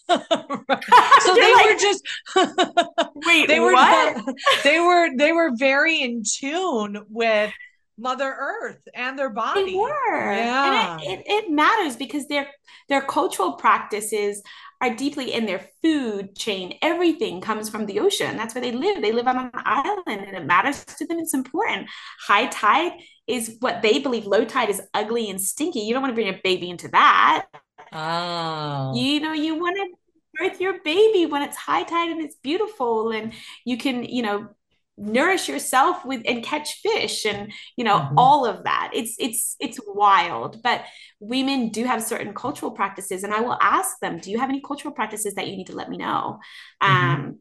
so they like, were just wait they were what? they were they were very in tune with mother earth and their body. they were. Yeah it, it, it, matters because their their cultural practices are deeply in their food chain. Everything comes from the ocean. That's where they live. They live on an island and it matters to them. It's important. High tide is what they believe. Low tide is ugly and stinky. You don't want to bring a baby into that Oh. You know, you want to birth your baby when it's high tide and it's beautiful and you can, you know, nourish yourself with and catch fish and you know mm-hmm. all of that it's it's it's wild but women do have certain cultural practices and i will ask them do you have any cultural practices that you need to let me know mm-hmm. um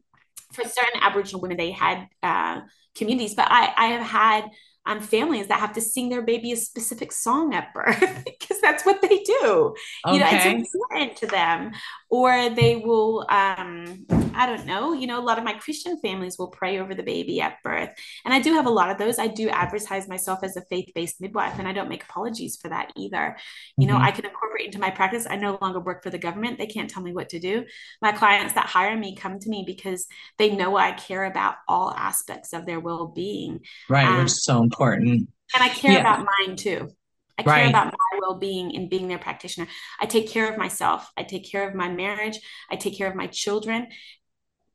for certain aboriginal women they had uh communities but i i have had um, families that have to sing their baby a specific song at birth because that's what they do. Okay. You know, it's important to them. Or they will, um, I don't know, you know, a lot of my Christian families will pray over the baby at birth. And I do have a lot of those. I do advertise myself as a faith based midwife, and I don't make apologies for that either. You mm-hmm. know, I can incorporate into my practice. I no longer work for the government. They can't tell me what to do. My clients that hire me come to me because they know I care about all aspects of their well being. Right, um, which is so important. And I care yeah. about mine too. I care right. about my well being in being their practitioner. I take care of myself. I take care of my marriage. I take care of my children.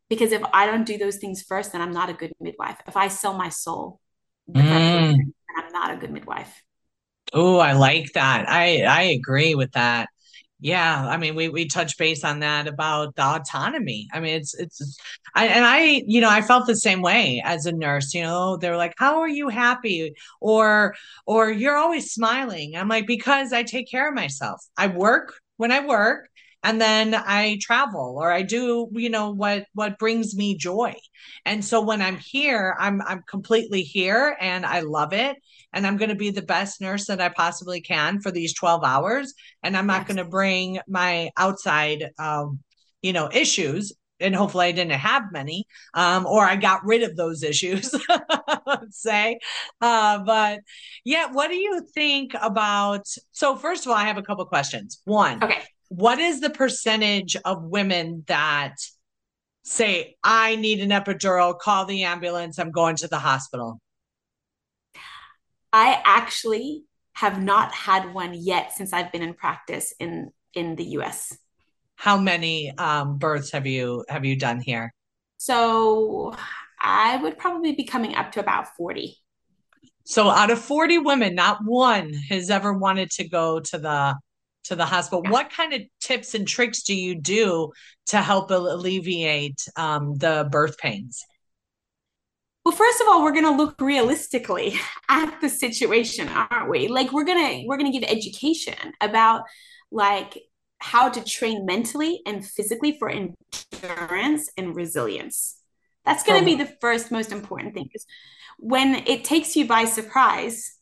Because if I don't do those things first, then I'm not a good midwife. If I sell my soul, mm. I'm not a good midwife. Oh, I like that. I I agree with that yeah i mean we we touch base on that about the autonomy. I mean it's it's I, and i you know i felt the same way as a nurse you know they're like how are you happy? Or or you're always smiling. I'm like because i take care of myself. I work when i work and then i travel or i do you know what what brings me joy and so when i'm here i'm i'm completely here and i love it and I'm going to be the best nurse that I possibly can for these 12 hours. And I'm not going to bring my outside, um, you know, issues. And hopefully I didn't have many, um, or I got rid of those issues, say. Uh, but yeah, what do you think about? So, first of all, I have a couple questions. One, okay. What is the percentage of women that say, I need an epidural, call the ambulance, I'm going to the hospital? I actually have not had one yet since I've been in practice in in the US. How many um, births have you have you done here? So I would probably be coming up to about 40. So out of 40 women, not one has ever wanted to go to the to the hospital. Yeah. What kind of tips and tricks do you do to help alleviate um, the birth pains? Well, first of all, we're going to look realistically at the situation, aren't we? Like we're going to we're going to give education about like how to train mentally and physically for endurance and resilience. That's going to be the first most important thing is when it takes you by surprise,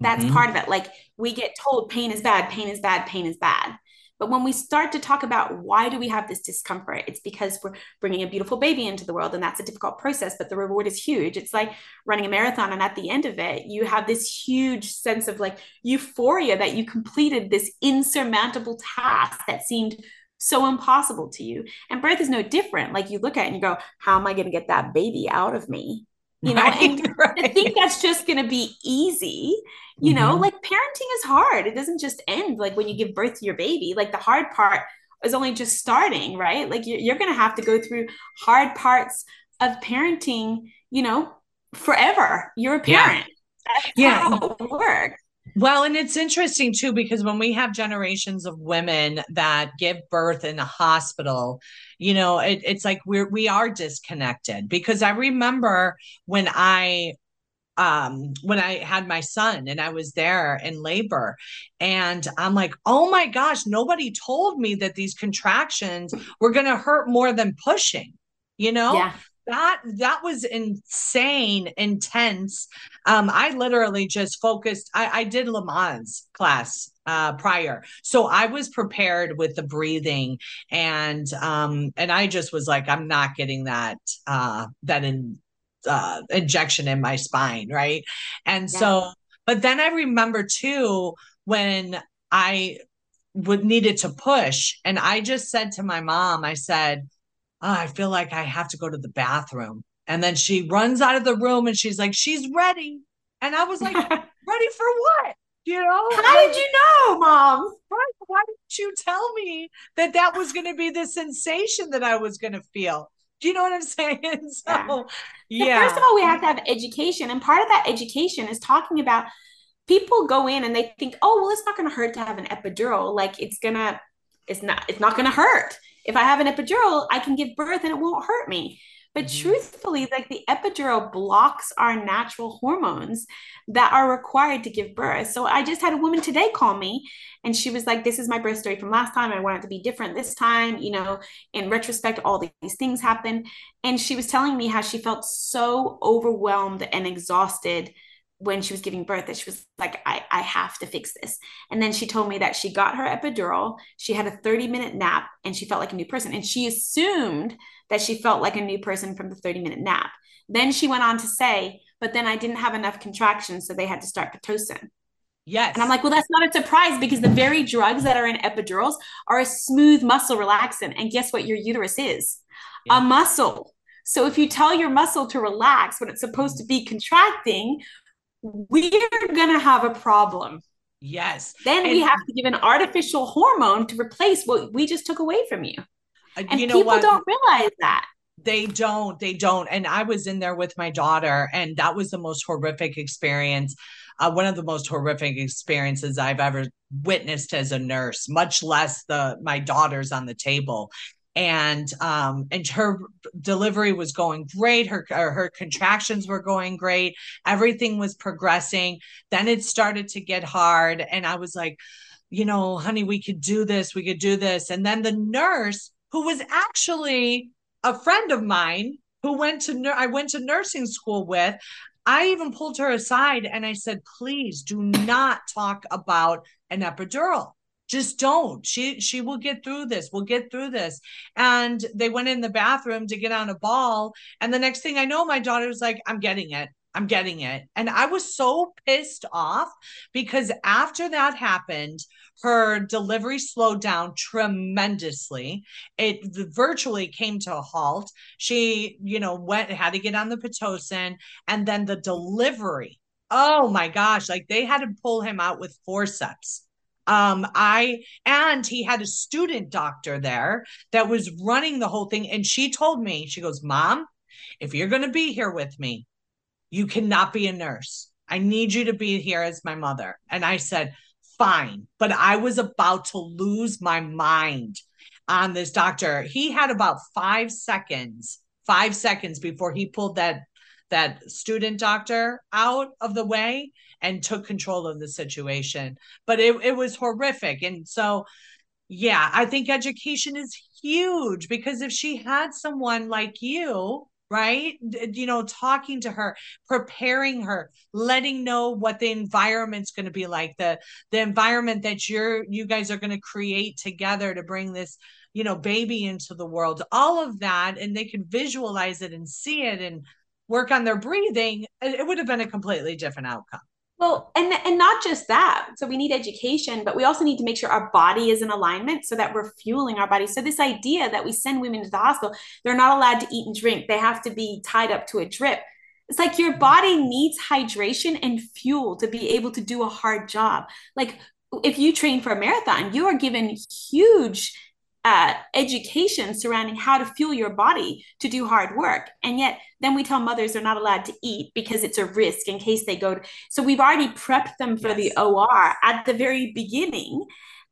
that's mm-hmm. part of it. Like we get told pain is bad, pain is bad, pain is bad. But when we start to talk about why do we have this discomfort, it's because we're bringing a beautiful baby into the world and that's a difficult process, but the reward is huge. It's like running a marathon and at the end of it, you have this huge sense of like euphoria that you completed this insurmountable task that seemed so impossible to you. And birth is no different. Like you look at it and you go, how am I going to get that baby out of me? You know right, and right. i think that's just going to be easy you mm-hmm. know like parenting is hard. It doesn't just end like when you give birth to your baby. Like the hard part is only just starting right? Like you're, you're going to have to go through hard parts of parenting you know forever. You're a parent. Yeah, yeah. it works well, and it's interesting too, because when we have generations of women that give birth in a hospital, you know, it, it's like we're, we are disconnected because I remember when I, um, when I had my son and I was there in labor and I'm like, oh my gosh, nobody told me that these contractions were going to hurt more than pushing, you know? Yeah that that was insane intense. Um i literally just focused i i did lamaze class uh prior. So i was prepared with the breathing and um and i just was like i'm not getting that uh that in uh injection in my spine right? And yeah. so but then i remember too when i would needed to push and i just said to my mom i said oh, I feel like I have to go to the bathroom. And then she runs out of the room and she's like, she's ready. And I was like, ready for what? You know? How did you know, mom? Why, why didn't you tell me that that was going to be the sensation that I was going to feel? Do you know what I'm saying? So, yeah. yeah. first of all, we have to have education. And part of that education is talking about people go in and they think, oh, well, it's not going to hurt to have an epidural. Like it's going to, it's not, it's not going to hurt if I have an epidural, I can give birth and it won't hurt me. But mm-hmm. truthfully, like the epidural blocks our natural hormones that are required to give birth. So I just had a woman today call me and she was like, This is my birth story from last time. I want it to be different this time. You know, in retrospect, all these things happened. And she was telling me how she felt so overwhelmed and exhausted when she was giving birth that she was like I, I have to fix this. And then she told me that she got her epidural she had a 30 minute nap and she felt like a new person. And she assumed that she felt like a new person from the 30 minute nap. Then she went on to say but then i didn't have enough contractions so they had to start pitocin. Yes. And i'm like well that's not a surprise because the very drugs that are in epidurals are a smooth muscle relaxant. And guess what your uterus is? Yeah. a muscle. So if you tell your muscle to relax when it's supposed to be contracting we're going to have a problem. Yes. Then and we have to give an artificial hormone to replace what we just took away from you. Uh, and you know people what? don't realize that. They don't. They don't. And I was in there with my daughter, and that was the most horrific experience. Uh, one of the most horrific experiences I've ever witnessed as a nurse, much less the my daughter's on the table and um and her delivery was going great. Her her contractions were going great. Everything was progressing. Then it started to get hard and i was like you know honey we could do this we could do this. And then the nurse who was actually a friend of mine who went to I went to nursing school with I even pulled her aside and I said please do not talk about an epidural just don't. She she will get through this we'll get through this. And they went in the bathroom to get on a ball. And the next thing i know my daughter's like i'm getting it. I'm getting it. And i was so pissed off because after that happened her delivery slowed down tremendously. It virtually came to a halt. She you know went had to get on the pitocin. And then the delivery oh my gosh like they had to pull him out with forceps um i and he had a student doctor there that was running the whole thing and she told me she goes mom if you're going to be here with me you cannot be a nurse. I need you to be here as my mother. And i said fine but i was about to lose my mind on this doctor. He had about 5 seconds 5 seconds before he pulled that that student doctor out of the way and took control of the situation. But it, it was horrific. And so, yeah, I think education is huge because if she had someone like you, right you know talking to her preparing her letting know what the environment's going to be like the the environment that you're you guys are going to create together to bring this you know baby into the world all of that and they can visualize it and see it and work on their breathing it would have been a completely different outcome well, and and not just that. So we need education, but we also need to make sure our body is in alignment so that we're fueling our body. So this idea that we send women to the hospital, they're not allowed to eat and drink. They have to be tied up to a drip. It's like your body needs hydration and fuel to be able to do a hard job. Like if you train for a marathon, you are given huge uh, education surrounding how to fuel your body to do hard work. And yet, then we tell mothers they're not allowed to eat because it's a risk in case they go. To, so we've already prepped them for yes. the OR at the very beginning.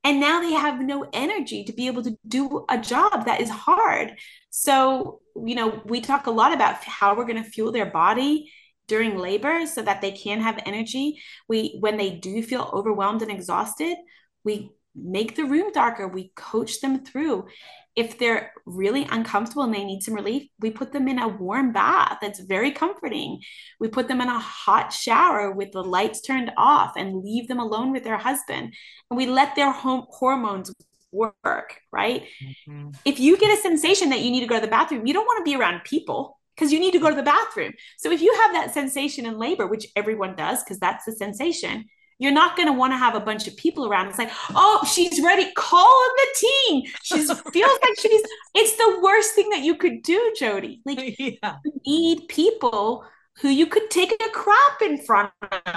And now they have no energy to be able to do a job that is hard. So, you know, we talk a lot about how we're going to fuel their body during labor so that they can have energy. We, when they do feel overwhelmed and exhausted, we make the room darker. We coach them through. If they're really uncomfortable and they need some relief, we put them in a warm bath that's very comforting. We put them in a hot shower with the lights turned off and leave them alone with their husband. And we let their home hormones work, right? Mm-hmm. If you get a sensation that you need to go to the bathroom, you don't want to be around people because you need to go to the bathroom. So if you have that sensation in labor, which everyone does, because that's the sensation, you're not going to want to have a bunch of people around. It's like, oh, she's ready. Call on the team. She feels like she's. It's the worst thing that you could do, Jodi. Like, yeah. you need people who you could take a crap in front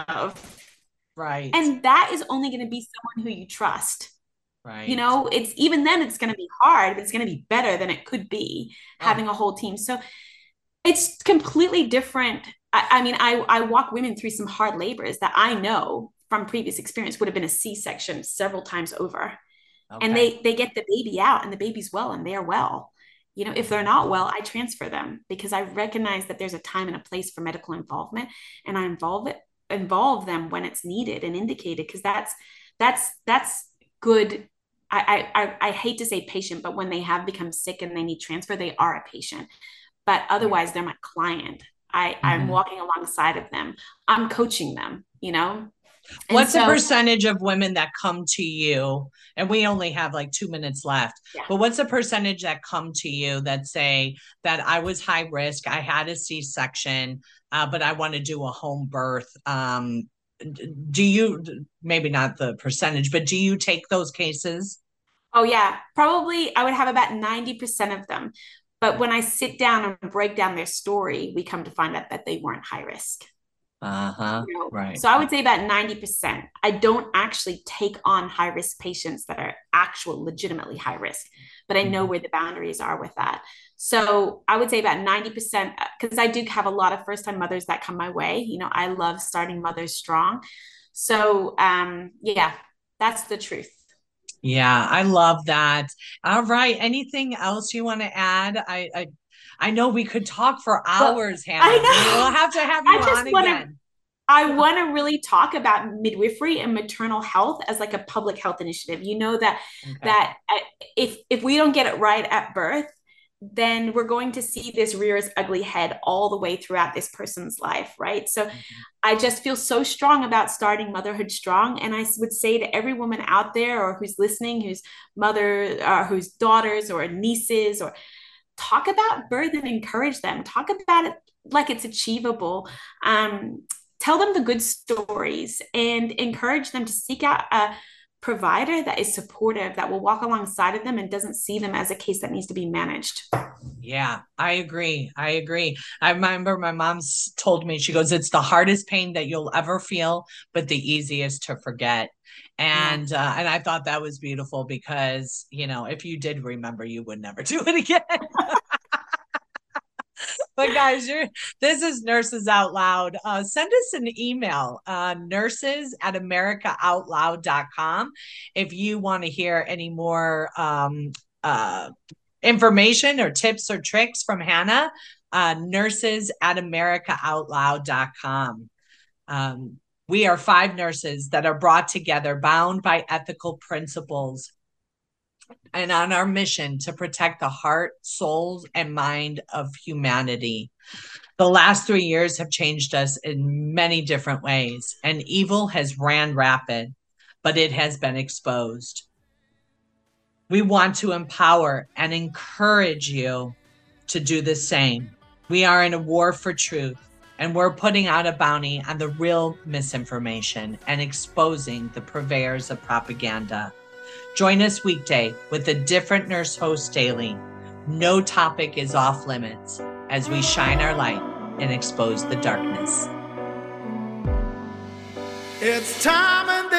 of. Right. And that is only going to be someone who you trust. Right. You know, it's even then it's going to be hard, but it's going to be better than it could be oh. having a whole team. So it's completely different. I, I mean, I, I walk women through some hard labors that I know from previous experience would have been a c-section several times over okay. and they they get the baby out and the baby's well and they're well you know if they're not well i transfer them because i recognize that there's a time and a place for medical involvement and i involve it involve them when it's needed and indicated because that's that's that's good I, I i hate to say patient but when they have become sick and they need transfer they are a patient but otherwise they're my client I, mm-hmm. I'm walking alongside of them. I'm coaching them, you know? What's so, the percentage of women that come to you? And we only have like two minutes left. Yeah. But what's the percentage that come to you that say that I was high risk, I had a C section, uh, but I want to do a home birth? Um, do you maybe not the percentage, but do you take those cases? Oh yeah, probably I would have about 90% of them. But when I sit down and break down their story, we come to find out that they weren't high risk. Uh-huh. You know? Right. So I would say about 90%. I don't actually take on high risk patients that are actual legitimately high risk, but I know mm-hmm. where the boundaries are with that. So I would say about 90% because I do have a lot of first time mothers that come my way. You know, I love starting mothers strong. So um yeah, that's the truth. Yeah, I love that. All right. Anything else you want to add? I, I I know we could talk for hours, Hannah. I know. We'll have to have you on wanna, again. I want to really talk about midwifery and maternal health as like a public health initiative. You know that okay. that uh, if if we don't get it right at birth, then we're going to see this rear its ugly head all the way throughout this person's life, right? So mm-hmm. I just feel so strong about starting motherhood strong. And I would say to every woman out there or who's listening, whose mother, uh, whose daughters or nieces, or talk about birth and encourage them, talk about it like it's achievable. Um, tell them the good stories and encourage them to seek out a provider that is supportive, that will walk alongside of them and doesn't see them as a case that needs to be managed. Yeah, I agree. I agree. I remember my mom's told me, she goes, it's the hardest pain that you'll ever feel, but the easiest to forget. And yeah. uh, and I thought that was beautiful because you know if you did remember, you would never do it again. But guys, you're this is Nurses Out Loud. Uh, send us an email, uh, nurses at americaoutloud.com if you want to hear any more um, uh, information or tips or tricks from Hannah. Uh, nurses at americaoutloud.com. Um, we are five nurses that are brought together, bound by ethical principles and on our mission to protect the heart, souls, and mind of humanity. The last three years have changed us in many different ways, and evil has ran rapid, but it has been exposed. We want to empower and encourage you to do the same. We are in a war for truth, and we're putting out a bounty on the real misinformation and exposing the purveyors of propaganda. Join us weekday with a different nurse host daily. No topic is off limits as we shine our light and expose the darkness. It's time and